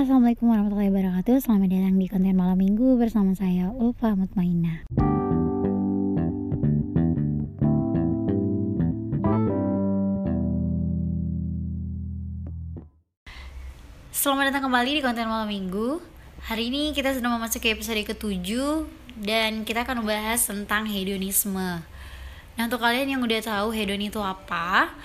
Assalamualaikum warahmatullahi wabarakatuh. Selamat datang di konten malam minggu bersama saya Ulfa Mutmainah. Selamat datang kembali di konten malam minggu. Hari ini kita sudah memasuki episode ke-7 Dan kita akan membahas tentang hedonisme. Nah untuk kalian yang udah tahu hedon itu apa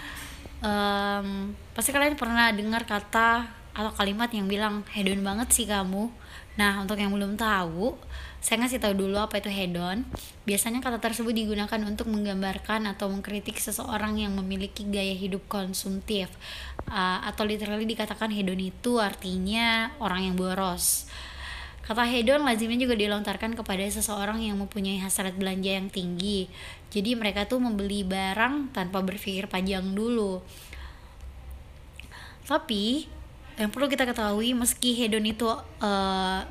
um, Pasti kalian pernah dengar kata atau kalimat yang bilang hedon banget sih kamu nah untuk yang belum tahu saya ngasih tahu dulu apa itu hedon biasanya kata tersebut digunakan untuk menggambarkan atau mengkritik seseorang yang memiliki gaya hidup konsumtif uh, atau literally dikatakan hedon itu artinya orang yang boros Kata hedon lazimnya juga dilontarkan kepada seseorang yang mempunyai hasrat belanja yang tinggi. Jadi mereka tuh membeli barang tanpa berpikir panjang dulu. Tapi yang perlu kita ketahui meski hedon itu uh,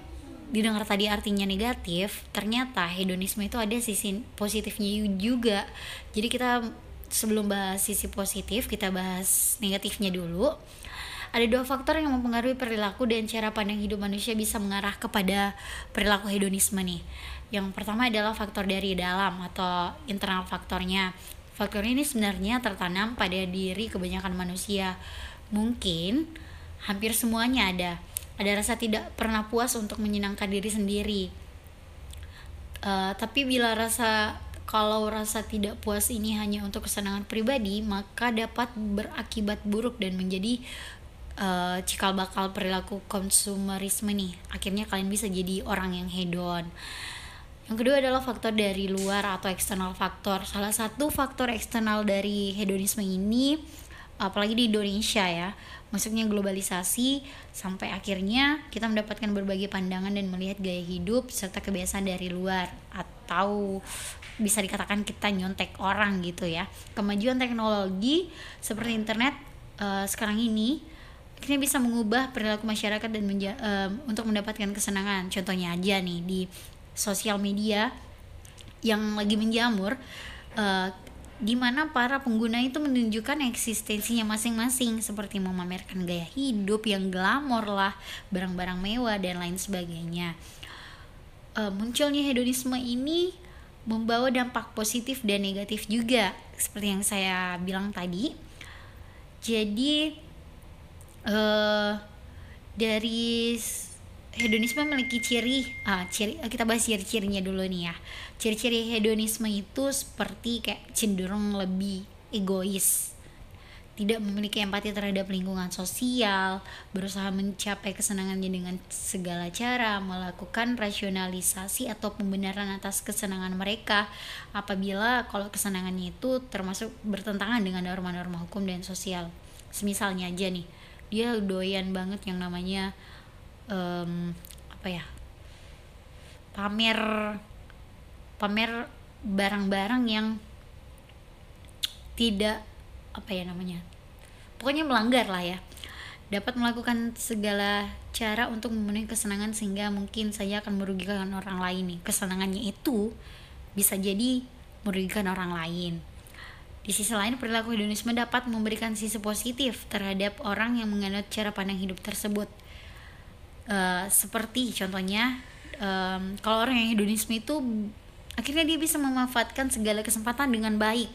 didengar tadi artinya negatif ternyata hedonisme itu ada sisi positifnya juga jadi kita sebelum bahas sisi positif kita bahas negatifnya dulu ada dua faktor yang mempengaruhi perilaku dan cara pandang hidup manusia bisa mengarah kepada perilaku hedonisme nih. Yang pertama adalah faktor dari dalam atau internal faktornya. Faktor ini sebenarnya tertanam pada diri kebanyakan manusia. Mungkin hampir semuanya ada. Ada rasa tidak pernah puas untuk menyenangkan diri sendiri. Uh, tapi bila rasa kalau rasa tidak puas ini hanya untuk kesenangan pribadi maka dapat berakibat buruk dan menjadi uh, cikal bakal perilaku konsumerisme nih. Akhirnya kalian bisa jadi orang yang hedon. Yang kedua adalah faktor dari luar atau eksternal faktor. Salah satu faktor eksternal dari hedonisme ini apalagi di Indonesia ya masuknya globalisasi sampai akhirnya kita mendapatkan berbagai pandangan dan melihat gaya hidup serta kebiasaan dari luar. Atau bisa dikatakan kita nyontek orang gitu ya. Kemajuan teknologi seperti internet uh, sekarang ini akhirnya bisa mengubah perilaku masyarakat dan menja uh, untuk mendapatkan kesenangan. Contohnya aja nih di sosial media yang lagi menjamur uh, di mana para pengguna itu menunjukkan eksistensinya masing-masing seperti memamerkan gaya hidup yang glamor lah, barang-barang mewah dan lain sebagainya. E, munculnya hedonisme ini membawa dampak positif dan negatif juga seperti yang saya bilang tadi. Jadi e, dari hedonisme memiliki ciri ah ciri kita bahas ciri-cirinya dulu nih ya ciri-ciri hedonisme itu seperti kayak cenderung lebih egois tidak memiliki empati terhadap lingkungan sosial, berusaha mencapai kesenangannya dengan segala cara, melakukan rasionalisasi atau pembenaran atas kesenangan mereka apabila kalau kesenangannya itu termasuk bertentangan dengan norma-norma hukum dan sosial. Semisalnya aja nih, dia doyan banget yang namanya um, apa ya pamer pamer barang-barang yang tidak apa ya namanya pokoknya melanggar lah ya. Dapat melakukan segala cara untuk memenuhi kesenangan sehingga mungkin saya akan merugikan orang lain nih. Kesenangannya itu bisa jadi merugikan orang lain. Di sisi lain, perilaku hedonisme dapat memberikan sisi positif terhadap orang yang menganut cara pandang hidup tersebut. Uh, seperti contohnya um, kalau orang yang hedonisme itu akhirnya dia bisa memanfaatkan segala kesempatan dengan baik.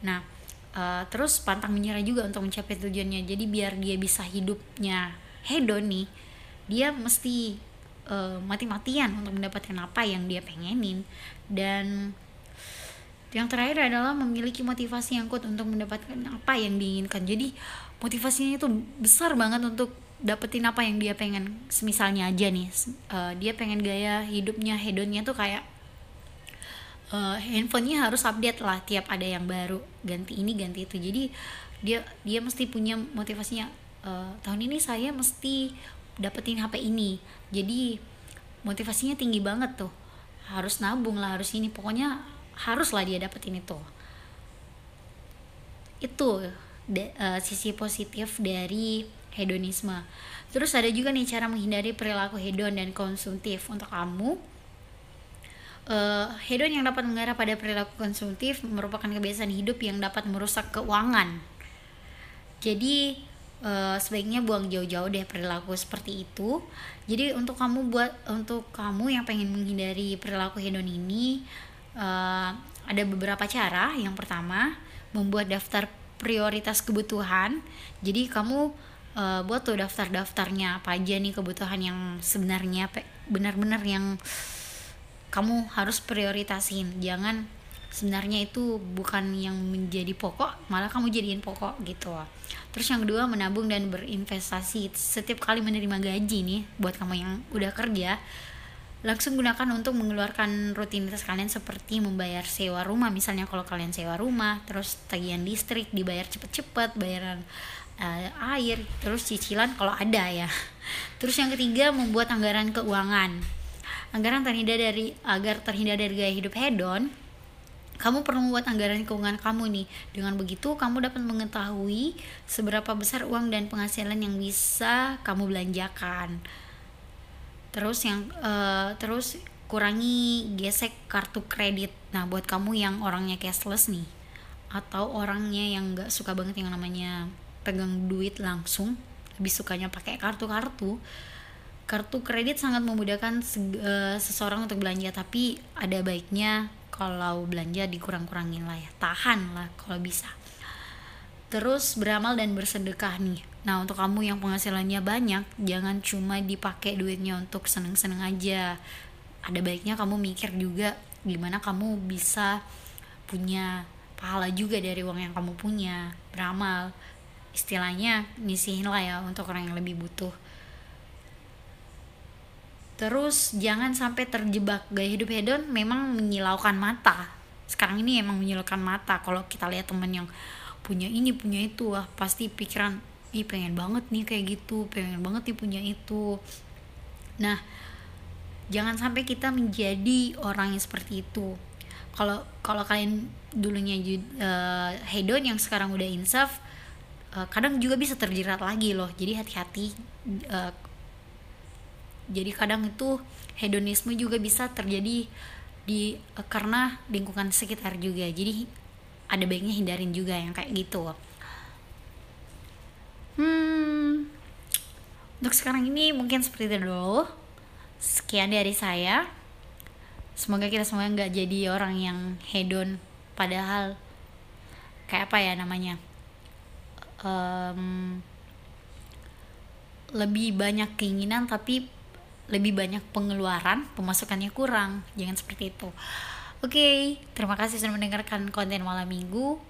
Nah uh, terus pantang menyerah juga untuk mencapai tujuannya. Jadi biar dia bisa hidupnya hedon nih dia mesti uh, mati-matian untuk mendapatkan apa yang dia pengenin. Dan yang terakhir adalah memiliki motivasi yang kuat untuk mendapatkan apa yang diinginkan. Jadi motivasinya itu besar banget untuk dapetin apa yang dia pengen. Semisalnya aja nih uh, dia pengen gaya hidupnya hedonnya tuh kayak uh, handphonenya harus update lah tiap ada yang baru ganti ini ganti itu. Jadi dia dia mesti punya motivasinya uh, tahun ini saya mesti dapetin HP ini. Jadi motivasinya tinggi banget tuh. Harus nabung lah harus ini pokoknya harus lah dia dapetin itu. Itu de, uh, sisi positif dari hedonisme. Terus ada juga nih cara menghindari perilaku hedon dan konsumtif untuk kamu. Uh, hedon yang dapat mengarah pada perilaku konsumtif merupakan kebiasaan hidup yang dapat merusak keuangan. Jadi uh, sebaiknya buang jauh-jauh deh perilaku seperti itu jadi untuk kamu buat untuk kamu yang pengen menghindari perilaku hedon ini uh, ada beberapa cara yang pertama membuat daftar prioritas kebutuhan jadi kamu uh, buat tuh daftar-daftarnya apa aja nih kebutuhan yang sebenarnya benar-benar yang kamu harus prioritasin. Jangan sebenarnya itu bukan yang menjadi pokok malah kamu jadiin pokok gitu. Terus yang kedua menabung dan berinvestasi. Setiap kali menerima gaji nih buat kamu yang udah kerja langsung gunakan untuk mengeluarkan rutinitas kalian seperti membayar sewa rumah. Misalnya kalau kalian sewa rumah terus tagihan listrik dibayar cepet-cepet bayaran uh, air terus cicilan kalau ada ya terus yang ketiga membuat anggaran keuangan anggaran terhindar dari agar terhindar dari gaya hidup hedon kamu perlu membuat anggaran keuangan kamu nih. Dengan begitu, kamu dapat mengetahui seberapa besar uang dan penghasilan yang bisa kamu belanjakan. Terus yang uh, terus kurangi gesek kartu kredit. Nah, buat kamu yang orangnya cashless nih atau orangnya yang nggak suka banget yang namanya pegang duit langsung, lebih sukanya pakai kartu-kartu. Kartu kredit sangat memudahkan uh, seseorang untuk belanja, tapi ada baiknya kalau belanja dikurang-kurangin lah ya tahan lah kalau bisa. Terus beramal dan bersedekah nih. Nah untuk kamu yang penghasilannya banyak jangan cuma dipakai duitnya untuk seneng-seneng aja. Ada baiknya kamu mikir juga gimana kamu bisa punya pahala juga dari uang yang kamu punya. Beramal istilahnya nisihin lah ya untuk orang yang lebih butuh. Terus jangan sampai terjebak gaya hidup hedon memang menyilaukan mata. Sekarang ini emang menyilaukan mata. Kalau kita lihat temen yang punya ini punya itu wah pasti pikiran ih pengen banget nih kayak gitu pengen banget nih punya itu. Nah jangan sampai kita menjadi orang yang seperti itu. Kalau kalau kalian dulunya uh, hedon yang sekarang udah insaf uh, kadang juga bisa terjerat lagi loh. Jadi hati-hati uh, jadi kadang itu hedonisme juga bisa terjadi di uh, karena lingkungan sekitar juga. Jadi ada baiknya hindarin juga yang kayak gitu. Hmm untuk sekarang ini mungkin seperti itu dulu. Sekian dari saya. Semoga kita semua nggak jadi orang yang hedon padahal kayak apa ya namanya um, lebih banyak keinginan tapi lebih banyak pengeluaran pemasukannya kurang. Jangan seperti itu. Oke okay, terima kasih sudah mendengarkan konten malam minggu.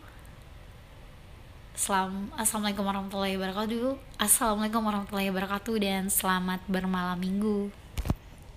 Selam, Assalamualaikum warahmatullahi wabarakatuh. Assalamualaikum warahmatullahi wabarakatuh Dan selamat bermalam minggu